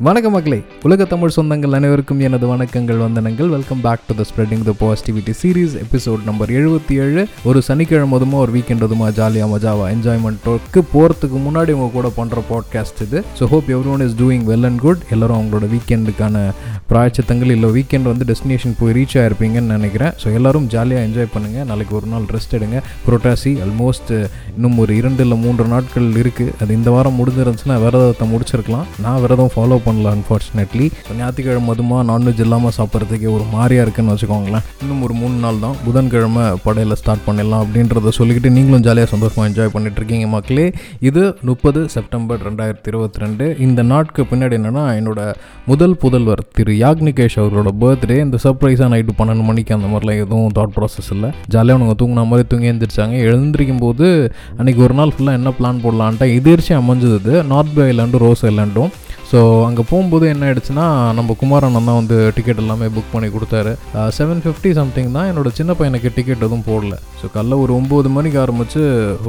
வணக்கம் மக்களே. உலக தமிழ் சொந்தங்கள் அனைவருக்கும் எனது வணக்கங்கள் வந்தனங்கள். Welcome back to the spreading the positivity series episode number எழுபத்தி ஏழு. ஒரு சனிக்கிழமை அதுமா ஒரு வீக்கெண்ட் அதுமா ஜாலியாக மஜாவா என்ஜாய்மெண்ட்டுக்கு போகிறதுக்கு முன்னாடி உங்க கூட பண்ணுற பாட்காஸ்ட் இது. So hope everyone is doing well and good எல்லாரும் அவங்களோட வீக்கெண்டுக்கான பிராய்ச்சித்தங்கள் இல்லை வீக்கெண்ட் வந்து டெஸ்டினேஷன் போய் ரீச் ஆயிருப்பீங்கன்னு நினைக்கிறேன். ஸோ எல்லாரும் ஜாலியாக என்ஜாய் பண்ணுங்கள் நாளைக்கு ஒரு நாள் ரெஸ்ட் எடுங்க. புரோட்டாசி ஆல்மோஸ்ட் இன்னும் ஒரு இரண்டு இல்லை மூன்று நாட்கள் இருக்குது அது இந்த வாரம் முடிஞ்சிருந்துச்சுன்னா விரதத்தை முடிச்சிருக்கலாம். நான் விரதம் ஃபாலோ பண்ணல அன்ஃபார்ச்சுனேட்லி ஸோ ஞாயிற்றுக்கிழமை மதுமா நான்வெஜ் இல்லாமல் சாப்பிட்றதுக்கு ஒரு மாதிரியாக இருக்குன்னு வச்சுக்கோங்களேன். இன்னும் ஒரு மூணு நாள் தான். புதன்கிழமை படையில் ஸ்டார்ட் பண்ணிடலாம் அப்படின்றத சொல்லிக்கிட்டு நீங்களும் ஜாலியாக சந்தோஷமாக என்ஜாய் பண்ணிட்டு இருக்கீங்க மக்களே. இது முப்பது செப்டம்பர் ரெண்டாயிரத்தி இருபத்தி ரெண்டு. இந்த நாட்கு பின்னாடி என்னென்னா என்னோட முதல் புதல்வர் திரு யாக்னிகேஷ் அவரோட பர்த்டே இந்த சர்ப்ரைஸாக நைட்டு பன்னெண்டு மணிக்கு அந்த மாதிரிலாம் எதுவும் தாட் ப்ராசஸ் இல்லை. ஜாலியாக அவங்க தூங்கின மாதிரி தூங்கி எழுந்திரிச்சாங்க எழுந்திரிக்கும் போது அன்றைக்கி ஒரு நாள் ஃபுல்லாக என்ன பிளான் போடலான்ட்டு எதிர்ச்சி அமைஞ்சது நார்த் பே ஐலாண்டும் ரோஸ் ஐலாண்டும் ஸோ அங்கே போகும்போது என்ன ஆயிடுச்சுன்னா நம்ம குமாரண்ணன் தான் வந்து டிக்கெட் எல்லாமே புக் பண்ணி கொடுத்தாரு. செவன் ஃபிஃப்டி சம்திங் தான் என்னோட சின்ன பையனுக்கு டிக்கெட் எதுவும் போடல. ஸோ காலைல ஒரு ஒம்பது மணிக்கு ஆரம்பிச்சு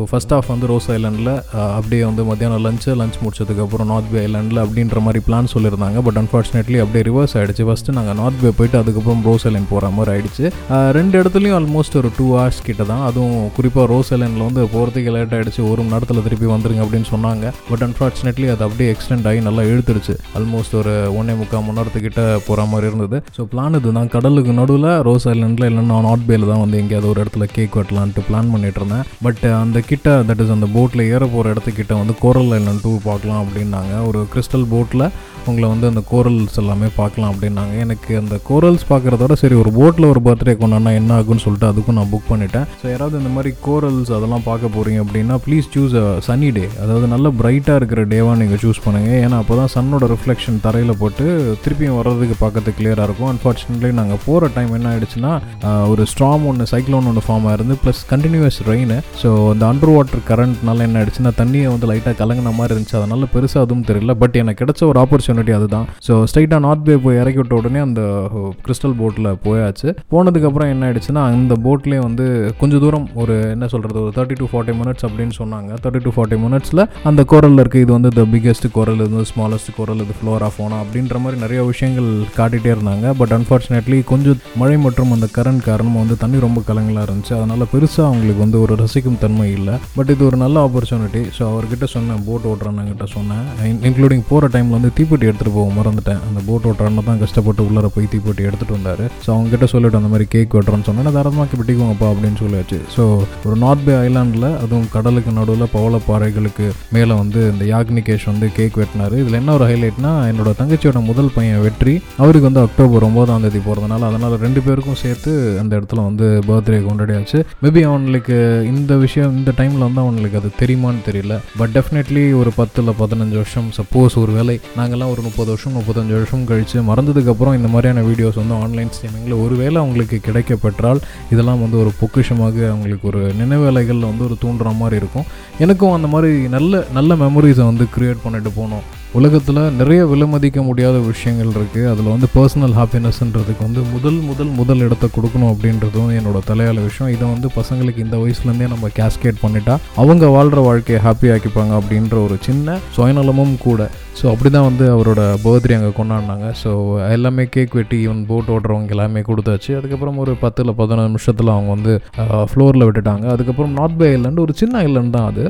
ஃபர்ஸ்ட் ஆஃப் வந்து ரோஸ் ஐலாண்டில் அப்படியே வந்து மத்தியானம் லஞ்சு லஞ்ச் முடிச்சதுக்கப்புறம் நார்த் பே ஐலாண்டில் அப்படின்ற மாதிரி பிளான் சொல்லியிருந்தாங்க. பட் அன்ஃபார்ச்சுனேட்லி அப்படியே ரிவர்ஸ் ஆகிடுச்சு ஃபஸ்ட்டு நாங்கள் நார்த் பே போயிட்டு அதுக்கப்புறம் ரோஸ் ஐலாண்ட் போகிற மாதிரி ஆயிடுச்சு. ரெண்டு இடத்துலையும் ஆல்மோஸ்ட் ஒரு டூ ஹவர்ஸ் கிட்ட தான். அதுவும் குறிப்பாக ரோஸ் ஐலாண்டில் வந்து போகிறதுக்கு லேட் ஆகிடுச்சு ஒரு மணி நேரத்தில் திருப்பி வந்துருங்க அப்படின்னு சொன்னாங்க. பட் அன்ஃபார்ச்சுனேட்லி அது அப்படியே எக்ஸ்டெண்ட் ஆகி நல்லா கொடுத்துருச்சு ஆல்மோஸ்ட் ஒரு ஒன்னே முக்கால் மணி நேரத்துக்கிட்ட போகிற மாதிரி இருந்தது. ஸோ பிளான் இதுதான். கடலுக்கு நடுவில் ரோஸ் ஐலண்டில் இல்லைன்னா நார்த் பேல தான் வந்து எங்கேயாவது ஒரு இடத்துல கேக் வெட்டலான்ட்டு பிளான் பண்ணிட்டு இருந்தேன். பட் அந்த கிட்ட தட் இஸ் அந்த போட்டில் ஏற போகிற இடத்துக்கிட்ட வந்து கோரல் ஐலண்ட் டூர் பார்க்கலாம் அப்படின்னாங்க. ஒரு கிறிஸ்டல் போட்டில் உங்களை வந்து அந்த கோரல்ஸ் எல்லாமே பார்க்கலாம் அப்படின்னாங்க. எனக்கு அந்த கோரல்ஸ் பார்க்குறதோட சரி ஒரு போட்டில் ஒரு பர்த்டே கொண்டாடினா என்ன ஆகும்னு சொல்லிட்டு அதுக்கும் நான் புக் பண்ணிட்டேன். ஸோ யாராவது இந்த மாதிரி கோரல்ஸ் அதெல்லாம் பார்க்க போகிறீங்க அப்படின்னா ப்ளீஸ் சூஸ் அ சனி டே அதாவது நல்ல பிரைட்டாக இருக்கிற டேவாக நீங்கள் சூஸ் பண்ணுங்கள் ஏன்னா அப்போ தான் சன்னோட ரிஃப்ளெக்ஷன் தரையில் போட்டு திருப்பியும் வர்றதுக்கு பார்க்கறதுக்கு கிளியராக இருக்கும். அன்ஃபார்ச்சுனேட்லி நாங்கள் போகிற டைம் என்ன ஆயிடுச்சுன்னா ஒரு ஸ்ட்ராங் ஒன்று சைக்ளோன் ஒன்று ஃபார்ம் ஆயிருந்து ப்ளஸ் கண்டினியூஸ் ரெயின் ஸோ அந்த அண்டர் வாட்டர் கரண்ட்னால என்ன ஆயிடுச்சுன்னா தண்ணியை வந்து லைட்டாக கலங்கின மாதிரி இருந்துச்சு. அதனால பெருசாக அதுவும் தெரியல. பட் எனக்கு கிடைச்ச ஒரு ஆப்பர்ச்சுனிட்டி அதுதான். ஸோ ஸ்ட்ரைட்டாக நார்த் பே போய் இறக்கி விட்ட உடனே அந்த கிறிஸ்டல் போட்டில் போயாச்சு. போனதுக்கப்புறம் என்ன ஆயிடுச்சுன்னா அந்த போட்லேயே வந்து கொஞ்சம் தூரம் ஒரு என்ன சொல்கிறது ஒரு தேர்ட்டி டு ஃபார்ட்டி மினிட்ஸ் அப்படின்னு சொன்னாங்க. தேர்ட்டி டு ஃபார்ட்டி மினிட்ஸில் அந்த கோரலில் இருக்குது இது வந்து த பிக்கெஸ்ட் கோரல் இது வந்து ஸ்மாலஸ்ட் கோரல் இது ஃப்ளோரா ஃபோனா அப்படின்ற மாதிரி நிறைய விஷயங்கள் காட்டிகிட்டே இருந்தாங்க. பட் அன்ஃபார்ச்சுனேட்லி கொஞ்சம் மழை மற்றும் அந்த கரண்ட் காரணமாக வந்து தண்ணி ரொம்ப கலங்கலாக இருந்துச்சு. அதனால் பெருசாக அவங்களுக்கு வந்து ஒரு ரசிக்கும் தன்மை இல்லை. பட் இது ஒரு நல்ல ஆப்பர்ச்சுனிட்டி ஸோ அவர்கிட்ட சொன்னேன் போட் ஓட்டுறேன்னுங்கிட்ட சொன்னேன். இன்க்ளூடிங் போகிற டைமில் வந்து தீப்பெட்டி எடுத்துகிட்டு போக மறந்துட்டேன். அந்த போட் ஓட்டுறான்னு தான் கஷ்டப்பட்டு உள்ளார போய் தீப்பெட்டி எடுத்துகிட்டு வந்தார். ஸோ அவங்ககிட்ட சொல்லிட்டு அந்த மாதிரி கேக் வெட்டுறேன்னு சொன்னேன். தாராளமாக வெட்டிக்கோங்கப்பா அப்படின்னு சொல்லியாச்சு. ஸோ ஒரு நார்த் பே ஐலாண்டில் அதுவும் கடலுக்கு நடுவில் பவளப்பாறைகளுக்கு மேலே வந்து இந்த யாக்னிகேஷ் வந்து கேக் வெட்டினார். இதில் என்ன ஒரு ஹைலைட்னா என்னோட தங்கச்சியோட முதல் பையன் வெற்றி. அவருக்கு வந்து அக்டோபர் ஒன்பதாம் தேதி போகிறதுனால அதனால் ரெண்டு பேருக்கும் சேர்த்து அந்த இடத்துல வந்து பர்த்டே கொண்டாடியாச்சு. மேபி அவனுக்கு இந்த விஷயம் இந்த டைமில் வந்து அவனுக்கு அது தெரியுமான்னு தெரியல. பட் டெஃபினெட்லி ஒரு பத்தில் பதினஞ்சு வருஷம் சப்போஸ் ஒரு வேலை நாங்கள்லாம் ஒரு முப்பது வருஷம் முப்பத்தஞ்சு வருஷம் கழித்து மறந்ததுக்கப்புறம் இந்த மாதிரியான வீடியோஸ் வந்து ஆன்லைன் ஸ்ட்ரீமிங்கில் ஒருவேளை அவங்களுக்கு கிடைக்க பெற்றால் இதெல்லாம் வந்து ஒரு பொக்கிஷமாக அவங்களுக்கு ஒரு நினைவேலைகளில் வந்து ஒரு தூண்டுற மாதிரி இருக்கும். எனக்கும் அந்த மாதிரி நல்ல நல்ல மெமரிஸை வந்து க்ரியேட் பண்ணிட்டு போனோம். உலகத்தில் நிறைய விலைமதிக்க முடியாத விஷயங்கள் இருக்குது அதில் வந்து பர்சனல் ஹாப்பினஸ்ன்றதுக்கு வந்து முதல் முதல் முதல் இடத்த கொடுக்கணும் அப்படின்றதும் என்னோட தலையால விஷயம். இதை வந்து பசங்களுக்கு இந்த வயசுலேருந்தே நம்ம கேஸ்கேட் பண்ணிட்டா அவங்க வாழ்கிற வாழ்க்கையை ஹாப்பி ஆக்கிப்பாங்க அப்படின்ற ஒரு சின்ன சுயநலமும் கூட. ஸோ அப்படி தான் வந்து அவரோட பர்த்டே அங்கே கொண்டாடினாங்க. ஸோ எல்லாமே கேக் வெட்டி ஈவன் போட் ஓடுறவங்க எல்லாமே கொடுத்தாச்சு. அதுக்கப்புறம் ஒரு பத்தில் பதினொன்று நிமிஷத்தில் அவங்க வந்து ஃப்ளோரில் விட்டுட்டாங்க. அதுக்கப்புறம் நார்த் பே ஐலாண்டு ஒரு சின்ன ஐலாண்ட் தான் அது.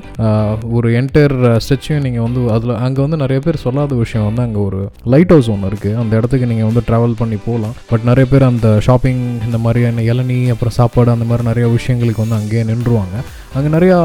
ஒரு என்டையர் ஸ்டெச்சையும் நீங்கள் வந்து அதில் அங்கே வந்து நிறைய பேர் சொல்லாத விஷயம் வந்து அங்கே ஒரு லைட் ஹவுஸ் ஒன்று இருக்குது அந்த இடத்துக்கு நீங்கள் வந்து ட்ராவல் பண்ணி போகலாம் பட் நிறைய பேர் அந்த ஷாப்பிங் இந்த மாதிரியான இளநீ அப்புறம் சாப்பாடு அந்த மாதிரி நிறைய விஷயங்களுக்கு வந்து அங்கேயே நின்றுவாங்க. அங்கே நிறையா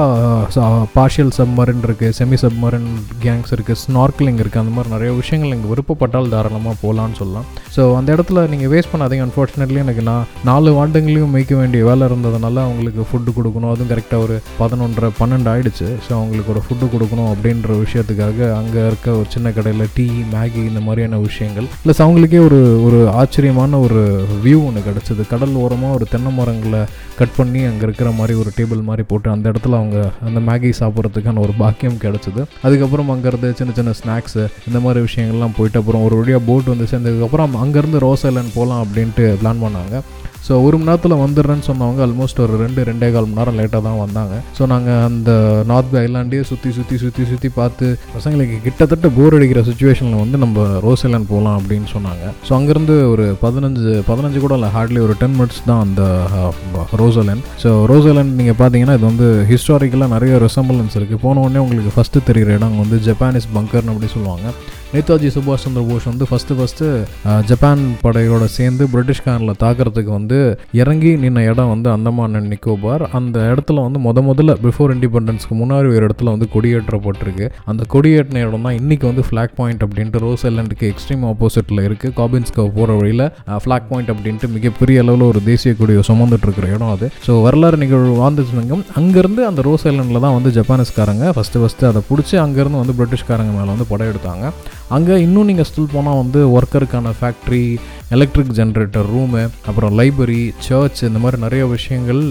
பார்ஷியல் சப்மரின் இருக்குது செமி சப்மரின் கேங்ஸ் இருக்குது ஸ்னார்க்லிங் இருக்குது அந்த மாதிரி நிறைய விஷயங்கள் இங்கே விருப்பப்பட்டால் தாராளமாக போகலான்னு சொல்லலாம். ஸோ அந்த இடத்துல நீங்கள் வேஸ்ட் பண்ணாதீங்க. அன்ஃபார்ச்சுனேட்லி எனக்கு நான் நாலு வாண்டுங்களையும் மேய்க்க வேண்டிய வேலை இருந்ததுனால அவங்களுக்கு ஃபுட்டு கொடுக்கணும். அதுவும் கரெக்டாக ஒரு பதினொன்றரை பன்னெண்டு ஆகிடுச்சு ஸோ அவங்களுக்கு ஒரு ஃபுட்டு கொடுக்கணும் அப்படின்ற விஷயத்துக்காக அங்கே இருக்க ஒரு சின்ன கடையில் டீ மேகி இந்த மாதிரியான விஷயங்கள். ப்ளஸ் அவங்களுக்கே ஒரு ஒரு ஆச்சரியமான ஒரு வியூ ஒன்று கிடச்சிது. கடல் ஓரமாக ஒரு தென்னை மரங்களை கட் பண்ணி அங்கே இருக்கிற மாதிரி ஒரு டேபிள் மாதிரி போட்டு அந்த இடத்துல அவங்க அந்த மேகி சாப்பிட்றதுக்கான ஒரு பாக்கியம் கிடச்சிது. அதுக்கப்புறம் அங்கேருந்து சின்ன சின்ன ஸ்நாக்ஸு இந்த மாதிரி விஷயங்கள்லாம் போயிட்டு அப்புறம் ஒரு வழியாக போட் வந்து சேர்ந்ததுக்கப்புறம் அங்கேருந்து ரோஸ் ஐலண்ட் போகலாம் அப்படின்ட்டு பிளான் பண்ணாங்க. ஸோ ஒரு மணி நேரத்தில் வந்துடுறேன்னு சொன்னவங்க ஆல்மோஸ்ட் ஒரு ரெண்டு ரெண்டே கால் மணி நேரம் லேட்டாக தான் வந்தாங்க. ஸோ நாங்கள் அந்த நார்த் பை ஐலாண்டே சுற்றி சுற்றி சுற்றி சுற்றி பார்த்து பசங்களுக்கு கிட்டத்தட்ட போர் அடிக்கிற சுச்சுவேஷனில் வந்து நம்ம ரோஸ் ஐலாண்ட் போகலாம் அப்படின்னு சொன்னாங்க. ஸோ அங்கேருந்து ஒரு பதினஞ்சு பதினஞ்சு கூட இல்லை ஹார்ட்லி ஒரு டென் மினிட்ஸ் தான் அந்த Ross Island so Ross Island நீங்கள் பார்த்தீங்கன்னா இது வந்து ஹிஸ்டாரிக்கலாக நிறைய ரெசம்பலன்ஸ் இருக்குது போன உடனே உங்களுக்கு ஃபஸ்ட்டு தெரிகிற இடம் வந்து ஜப்பானீஸ் பங்கர்னு அப்படி சொல்லுவாங்க. நேதாஜி சுபாஷ் சந்திர போஸ் வந்து ஃபஸ்ட்டு ஃபஸ்ட்டு ஜப்பான் படையோட சேர்ந்து பிரிட்டிஷ்காரில் தாக்குறதுக்கு வந்து இறங்கி நின்ன இடம் வந்து அந்தமான் நிக்கோபார். அந்த இடத்துல வந்து முத முதல்ல பிஃபோர் இண்டிபெண்டன்ஸ்க்கு முன்னாடி ஒரு இடத்துல வந்து கொடியேற்றப்பட்டிருக்கு அந்த கொடியேற்றின இடம் தான் இன்றைக்கி வந்து ஃப்ளாக் பாயிண்ட் அப்படின்ட்டு ரோஸ் ஐலண்டுக்கு எக்ஸ்ட்ரீம் ஆப்போசிட்டில் இருக்குது காபின்ஸ்க்கு போகிற வழியில் ஃப்ளாக் பாயிண்ட் அப்படின்ட்டு மிகப்பெரிய அளவில் ஒரு தேசிய கொடியை சுமந்துட்டு இருக்கிற இடம் அது. ஸோ வரலாறு நிகழ்வு வாழ்ந்துச்சுங்க அங்கேருந்து அந்த ரோஸ் ஐலண்டில் தான் வந்து ஜப்பானீஸ்காரங்க ஃபஸ்ட்டு ஃபஸ்ட்டு அதை பிடிச்சி அங்கேருந்து வந்து பிரிட்டிஷ்காரங்க மேலே வந்து படையெடுத்தாங்க. அங்கே இன்னும் நீங்கள் ஸ்டில் போனால் வந்து ஒர்க்கருக்கான ஃபேக்ட்ரி எலக்ட்ரிக் ஜென்ரேட்டர் ரூமு அப்புறம் லைப்ரரி சர்ச் இந்த மாதிரி நிறைய விஷயங்கள்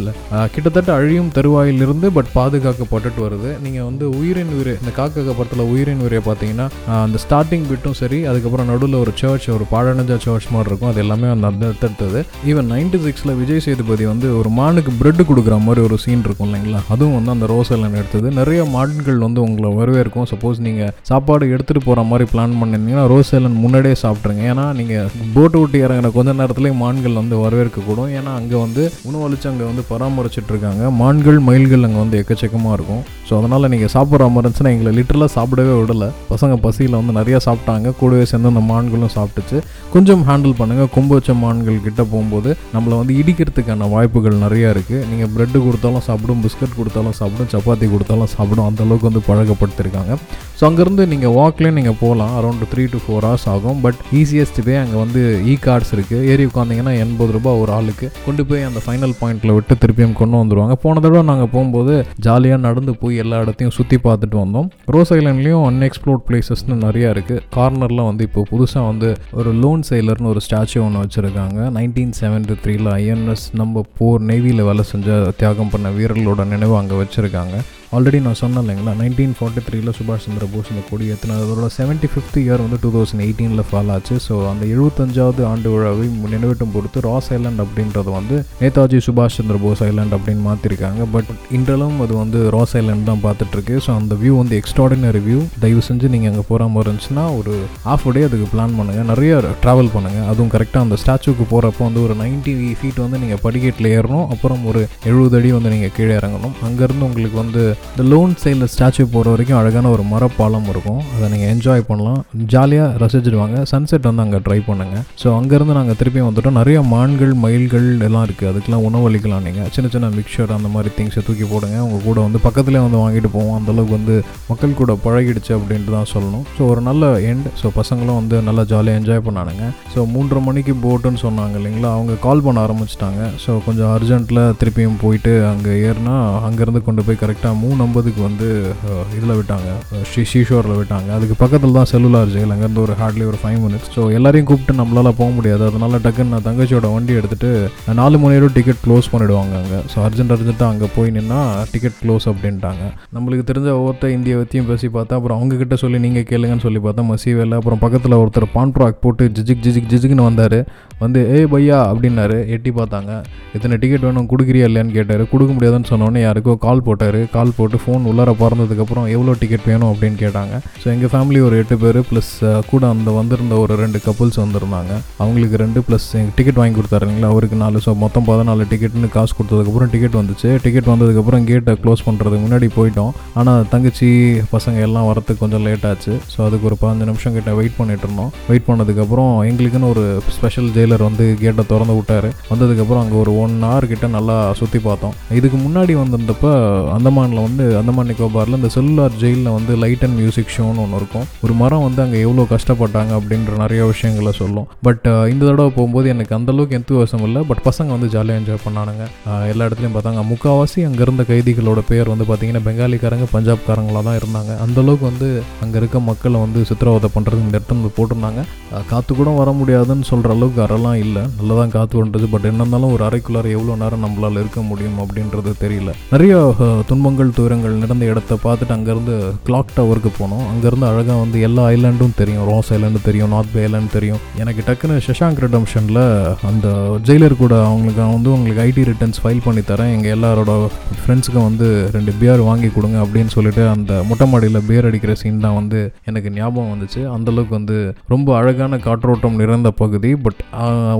கிட்டத்தட்ட அழியும் தருவாயிலிருந்து பட் பாதுகாக்கப்பட்டுட்டு வருது. நீங்கள் வந்து உயிரின் உயிரை இந்த காக்கா படத்தில் உயிரின் உயிரை பார்த்தீங்கன்னா அந்த ஸ்டார்டிங் பிட்டும் சரி அதுக்கப்புறம் நடுவில் ஒரு சர்ச் ஒரு பாழடைஞ்ச சர்ச் மாதிரி இருக்கும். அது எல்லாமே அந்த அடுத்தடுத்தது ஈவன் நைன்டி சிக்ஸில் விஜய் சேதுபதி வந்து ஒரு மானுக்கு பிரெட் கொடுக்குற மாதிரி ஒரு சீன் இருக்கும் இல்லைங்களா? அதுவும் வந்து அந்த ரோஸ் எல்லாம் எடுத்தது நிறைய மான்கள் வந்து உங்களை வரவேற்கும். சப்போஸ் நீங்கள் சாப்பாடு எடுத்துகிட்டு போகிற மாதிரி பிளான் பண்ணியிருந்தீங்கன்னா ரோஸ் ஐலண்ட் முன்னாடியே சாப்பிட்ருங்க ஏன்னா நீங்கள் போட்டு கூட்டி இறங்கின கொஞ்ச நேரத்துலேயும் மான்கள் வந்து வரவேற்கக்கூடும். ஏன்னா அங்கே வந்து உணவளிச்சு அங்கே வந்து பராமரிச்சுட்டு இருக்காங்க. மான்கள் மயில்கள் அங்கே வந்து எக்கச்சக்கமாக இருக்கும். ஸோ அதனால் நீங்கள் சாப்பிட்ற மாதிரி இருந்துச்சுன்னா எங்களை லிட்டரலாக சாப்பிடவே விடலை. பசங்க பசியில் வந்து நிறையா சாப்பிட்டாங்க. கூடவே சேர்ந்து அந்த மான்களும் சாப்பிட்டுச்சு. கொஞ்சம் ஹேண்டில் பண்ணுங்கள் கொம்பு வச்ச மான்கள் கிட்ட போகும்போது நம்மளை வந்து இடிக்கிறதுக்கான வாய்ப்புகள் நிறையா இருக்குது நீங்கள் ப்ரெட்டு கொடுத்தாலும் சாப்பிடும் பிஸ்கட் கொடுத்தாலும் சாப்பிடும் சப்பாத்தி கொடுத்தாலும் சாப்பிடும். அந்தளவுக்கு வந்து பழக்கப்படுத்திருக்காங்க. ஸோ அங்கேருந்து நீங்கள் வாக்லேயும் நீங்கள் போகலாம். Around three to four hours ஆகும். பட் ஈஸியஸ்ட் வே அங்கே வந்து ஈ கார்ட்ஸ் இருக்குது ஏறி உட்காந்திங்கன்னா எண்பது ரூபாய் ஒரு ஆளுக்கு. கொண்டு போய் அந்த ஃபைனல் பாயிண்ட்டில் விட்டு திருப்பியும் கொண்டு வந்துடுவாங்க போன தடவை நாங்கள் போகும்போது ஜாலியாக நடந்து போய் எல்லா இடத்தையும் சுற்றி பார்த்துட்டு வந்தோம். ரோஸ் ஐலாண்ட்லேயும் அன்எக்ஸ்ப்ளோர்ட் பிளேசஸ்னு நிறையா இருக்குது கார்னரில் வந்து இப்போ புதுசாக வந்து ஒரு லோன் செயலர்னு ஒரு ஸ்டாச்சு ஒன்று வச்சுருக்காங்க. நைன்டீன் செவன்டி த்ரீல ஐஎன்எஸ் நம்ம போர் நேவியில் வேலை செஞ்ச தியாகம் பண்ண வீரர்களோட நினைவு அங்கே வச்சுருக்காங்க. ஆல்ரெடி நான் சொன்னேன் இல்லைங்களா? நைன்டீன் ஃபார்ட்டி த்ரீல சுபாஷ் சந்திர போஸ் இந்த கொடி ஏற்றினது அதோட செவன்ட்டி ஃபிஃப்த் இயர் வந்து டூ தௌசண்ட் எயிட்டீனில் ஃபால் ஆச்சு. ஸோ அந்த எழுபத்தஞ்சாவது ஆண்டு விழாவை நினைவட்டும் பொறுத்து ராஸ் ஐலாண்ட் அப்படின்றது வந்து நேதாஜி சுபாஷ் சந்திர போஸ் ஐலாண்ட் அப்படின்னு மாற்றிருக்காங்க பட் இன்றளவும் அது வந்து ராஸ் ஐலாண்ட் தான் பார்த்துட்ருக்கு. ஸோ அந்த வியூ வந்து எக்ஸ்ட்ராடினரி வியூ தயவு செஞ்சு நீங்கள் அங்கே போகிற மாதிரி இருந்துச்சுன்னா ஒரு ஆஃப் டே அதுக்கு பிளான் பண்ணுங்கள் நிறைய ட்ராவல் பண்ணுங்கள் அதுவும் கரெக்டாக அந்த ஸ்டாச்சுக்கு போகிறப்போ வந்து ஒரு நைன்ட்டி ஃபீட் வந்து நீங்கள் படிக்கட்டில் ஏறணும். அப்புறம் ஒரு எழுபது அடி வந்து நீங்கள் கீழே இறங்கணும். அங்கேருந்து உங்களுக்கு வந்து இந்த லோன் சைடில் ஸ்டாச்சு போகிற வரைக்கும் அழகான ஒரு மரப்பாலம் இருக்கும். அதை நீங்கள் என்ஜாய் பண்ணலாம். ஜாலியாக ரசிச்சிடுவாங்க. சன்செட் வந்து அங்கே ட்ரை பண்ணுங்கள் ஸோ அங்கேருந்து நாங்கள் திருப்பி வந்துட்டோம். நிறைய மான்கள் மயில்கள் எல்லாம் இருக்குது அதுக்கெலாம் உணவளிக்கலாம் நீங்கள் சின்ன சின்ன மிக்சர் அந்த மாதிரி திங்ஸை தூக்கி போடுங்க. உங்கள் கூட வந்து பக்கத்துலேயே வந்து வாங்கிட்டு போவோம். அந்தளவுக்கு வந்து மக்கள் கூட பழகிடுச்சு அப்படின்ட்டு தான் சொல்லணும். ஸோ ஒரு நல்ல எண்ட் ஸோ பசங்களும் வந்து நல்லா ஜாலியாக என்ஜாய் பண்ணானுங்க. ஸோ மூன்றரை மணிக்கு போட்டுன்னு சொன்னாங்க இல்லைங்களா? அவங்க கால் பண்ண ஆரம்பிச்சிட்டாங்க. ஸோ கொஞ்சம் அர்ஜென்ட்டில் திருப்பியும் போயிட்டு அங்கே ஏறினா அங்கேருந்து கொண்டு போய் கரெக்டாக மூணு ஐம்பதுக்கு வந்து இதில் விட்டாங்க. ஷீ ஷீஷோரில் விட்டாங்க. அதுக்கு பக்கத்தில் தான் செல்லுலார் ஜெயில் அங்கேருந்து ஒரு ஹார்ட்லி ஒரு ஃபைவ் மினிட்ஸ் ஸோ எல்லாரையும் கூப்பிட்டு நம்மளால் போக முடியாது. அதனால டக்குன்னு நான் தங்கச்சியோட வண்டி எடுத்துகிட்டு நாலு மணி நேரம் டிக்கெட் க்ளோஸ் பண்ணிவிடுவாங்க அங்கே. ஸோ அர்ஜென்ட் அர்ஜென்ட்டாக அங்கே போய் நின்னா டிக்கெட் க்ளோஸ் அப்படின்ட்டாங்க. நம்மளுக்கு தெரிஞ்ச ஒவ்வொருத்த இந்திய வத்தியும் பேசி பார்த்தா அப்புறம் அவங்கக்கிட்ட சொல்லி நீங்கள் கேளுங்கன்னு சொல்லி பார்த்தா மசீவே இல்லை அப்புறம் பக்கத்தில் ஒருத்தர் பான்ட்ராக் போட்டு ஜிஜிக் ஜிஜிக் ஜிஜிக்னு வந்தார். வந்து ஏ பையா அப்படின்னாரு. எட்டி பார்த்தாங்க. இத்தனை டிக்கெட் வேணும் கொடுக்குறியா இல்லையான்னு கேட்டார். கொடுக்க முடியாதுன்னு சொன்னோன்னே யாருக்கோ கால் போட்டார். கால் போட்டு ஃபோன் உள்ளார பிறந்ததுக்கப்புறம் எவ்வளோ டிக்கெட் வேணும் அப்படின்னு கேட்டாங்க. ஸோ எங்கள் ஃபேமிலி ஒரு எட்டு பேர் ப்ளஸ் கூட அந்த வந்திருந்த ஒரு ரெண்டு கப்புள்ஸ் வந்திருந்தாங்க. அவங்களுக்கு ரெண்டு ப்ளஸ் டிக்கெட் வாங்கி கொடுத்தாரு இல்லைங்களா? அவருக்கு நாலு. ஸோ மொத்தம் பதினாலு டிக்கெட்னு காசு கொடுத்ததுக்கப்புறம் டிக்கெட் வந்துச்சு. டிக்கெட் வந்ததுக்கப்புறம் கேட்டை க்ளோஸ் பண்ணுறதுக்கு முன்னாடி போயிட்டோம். ஆனால் தங்கச்சி பசங்க எல்லாம் வரத்துக்கு கொஞ்சம் லேட் ஆச்சு. ஸோ அதுக்கு ஒரு பதினஞ்சு நிமிஷம் கிட்ட வெயிட் பண்ணிட்டு இருந்தோம். வெயிட் பண்ணதுக்கப்புறம் எங்களுக்குன்னு ஒரு ஸ்பெஷல் டெய்லர் வந்து கேட்டை திறந்து விட்டார். வந்ததுக்கப்புறம் அங்கே ஒரு ஒன் ஹவர் கிட்ட நல்லா சுற்றி பார்த்தோம். இதுக்கு முன்னாடி வந்திருந்தப்ப அந்தமானில் வந்து அந்தமான் நிக்கோபாரில் இந்த செல்லுலார் ஜெயிலில் வந்து லைட் அண்ட் மியூசிக் ஷோன்னு ஒன்று இருக்கும். ஒரு மரம் வந்து அங்கே எவ்வளோ கஷ்டப்பட்டாங்க அப்படின்ற நிறைய விஷயங்களை சொல்லும். பட் இந்த தடவை போகும்போது எனக்கு அந்தளவுக்கு எந்த இல்லை. பட் பசங்க வந்து ஜாலியாக என்ஜாய் பண்ணானுங்க. எல்லா இடத்துலையும் பார்த்தாங்க. முக்கால்வாசி அங்கே இருந்த கைதிகளோட பேர் வந்து பார்த்தீங்கன்னா பெங்காலிக்காரங்க பஞ்சாப்காரங்களாக தான் இருந்தாங்க. அந்தளவுக்கு வந்து அங்கே இருக்க மக்களை வந்து சித்திரவதை பண்ணுறது இந்த இடத்துல போட்டிருந்தாங்க. காற்று கூட வர முடியாதுன்னு சொல்கிற அளவுக்கு மரம்லாம் இல்லை. நல்லா தான் காற்று வந்துச்சு பட் என்ன இருந்தாலும் ஒரு அறைக்குள்ளார எவ்வளோ நேரம் நம்மளால் இருக்க முடியும் அப்படின்றது தெரியல. நிறைய துன்பங்கள் துயரங்கள் நடந்த இடத்த பார்த்துட்டு அங்கேருந்து கிளாக் டவருக்கு போனோம். அங்கேருந்து அழகாக வந்து எல்லா ஐலாண்டும் தெரியும். ராஸ் ஐலாண்டு தெரியும் நார்த் பே ஐலாண்டு தெரியும். எனக்கு டக்குன்னு சஷாங்க் ரிடம்ஷனில் அந்த ஜெயிலர் கூட அவங்களுக்கு நான் வந்து உங்களுக்கு ஐடி ரிட்டர்ன்ஸ் ஃபைல் பண்ணி தரேன். எங்கள் எல்லாரோட ஃப்ரெண்ட்ஸுக்கும் வந்து ரெண்டு பியர் வாங்கி கொடுங்க அப்படின்னு சொல்லிட்டு அந்த மொட்டை மாடியில் பியர் அடிக்கிற சீன் தான் வந்து எனக்கு ஞாபகம் வந்துச்சு. அந்தளவுக்கு வந்து ரொம்ப அழகான காற்றோட்டம் நிறைந்த பகுதி. பட்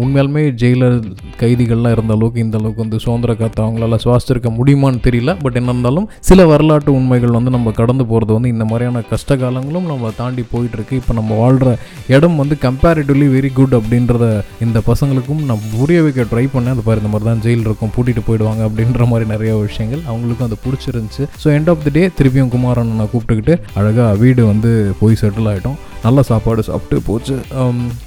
உண்மையாலுமே ஜெயிலர் கைதிகள்லாம் இருந்த அளவுக்கு இந்த அளவுக்கு வந்து சுதந்திர காற்று அவங்களால சுவாசிச்சிருக்க முடியுமான்னு தெரியல. பட் என்ன இருந்தாலும் சில வரலாற்று உண்மைகள் வந்து நம்ம கடந்து போகிறது வந்து இந்த மாதிரியான கஷ்ட காலங்களும் நம்ம தாண்டி போயிட்டுருக்கு. இப்போ நம்ம வாழ்கிற இடம் வந்து கம்பேரிட்டிவ்லி வெரி குட் அப்படின்றத இந்த பசங்களுக்கும் நான் புரிய வைக்க ட்ரை பண்ணேன். அது பாரு இந்த மாதிரி தான் ஜெயில் இருக்கும் பூட்டிட்டு போயிடுவாங்க அப்படின்ற மாதிரி நிறைய விஷயங்கள் அவங்களுக்கும் அது பிடிச்சிருந்துச்சு. So end of the day திருப்பியும் குமாரன் நான் கூப்பிட்டுக்கிட்டு அழகாக வீடு வந்து போய் செட்டில் ஆகிட்டோம் நல்ல சாப்பாடு சாப்பிட்டு போச்சு.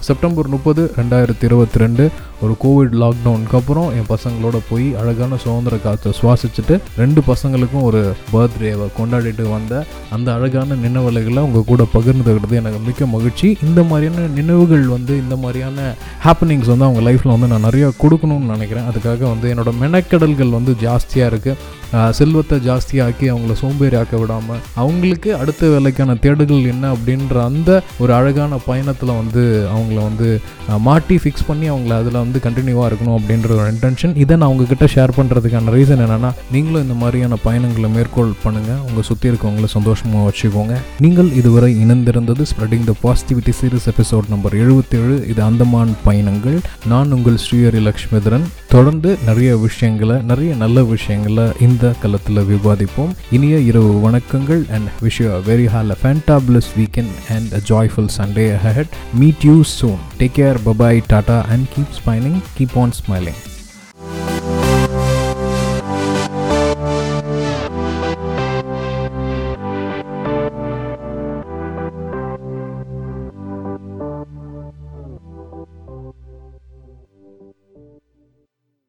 செப்டம்பர் முப்பது ரெண்டாயிரத்தி இருபத்தி ரெண்டு. ஒரு கோவிட் லாக்டவுனுக்கு அப்புறம் என் பசங்களோட போய் அழகான சுதந்திர காற்றை சுவாசிச்சுட்டு ரெண்டு பசங்களுக்கும் ஒரு பர்த்டேவை கொண்டாடிட்டு வந்த அந்த அழகான நினைவுகளை உங்கள் கூட பகிர்ந்துக்கிறது எனக்கு மிக்க மகிழ்ச்சி. இந்த மாதிரியான நினைவுகள் வந்து இந்த மாதிரியான ஹாப்பனிங்ஸ் வந்து அவங்க லைஃப்பில் வந்து நான் நிறையா கொடுக்கணும்னு நினைக்கிறேன். அதுக்காக வந்து என்னோட மெனக்கடல்கள் வந்து ஜாஸ்தியாக இருக்குது செல்வத்தை ஜாஸ்தியாக்கி அவங்கள சோம்பேறி ஆக்க விடாமல் அவங்களுக்கு அடுத்த வேலைக்கான தேடுகள் என்ன அப்படின்ற அந்த ஒரு அழகான பயணத்தில் வந்து அவங்கள வந்து மாட்டி ஃபிக்ஸ் பண்ணி அவங்கள அதில் வந்து கண்டினியூவாக இருக்கணும் அப்படின்ற ஒரு இன்டென்ஷன் இதை நான் உங்ககிட்ட ஷேர் பண்ணுறதுக்கான ரீசன் என்னென்னா நீங்களும் இந்த மாதிரியான பயணங்களை மேற்கோள் பண்ணுங்கள் உங்கள் சுற்றி இருக்கவங்கள சந்தோஷமாக வச்சுக்கோங்க. நீங்கள் இதுவரை இணைந்திருந்தது spreading the positivity series episode number எழுபத்தேழு இது அந்தமான் பயணங்கள். நான் உங்கள் ஸ்ரீஹரி லக்ஷ்மிதரன். தொடர்ந்து நிறைய விஷயங்களை நிறைய நல்ல விஷயங்களை இந்த களத்தில் விவாதிப்போம். இனிய இரவு வணக்கங்கள் and wish you very hall a fantabulous weekend and a joyful Sunday head meet you soon take care bye bye tata and keep smiling, keep on smiling.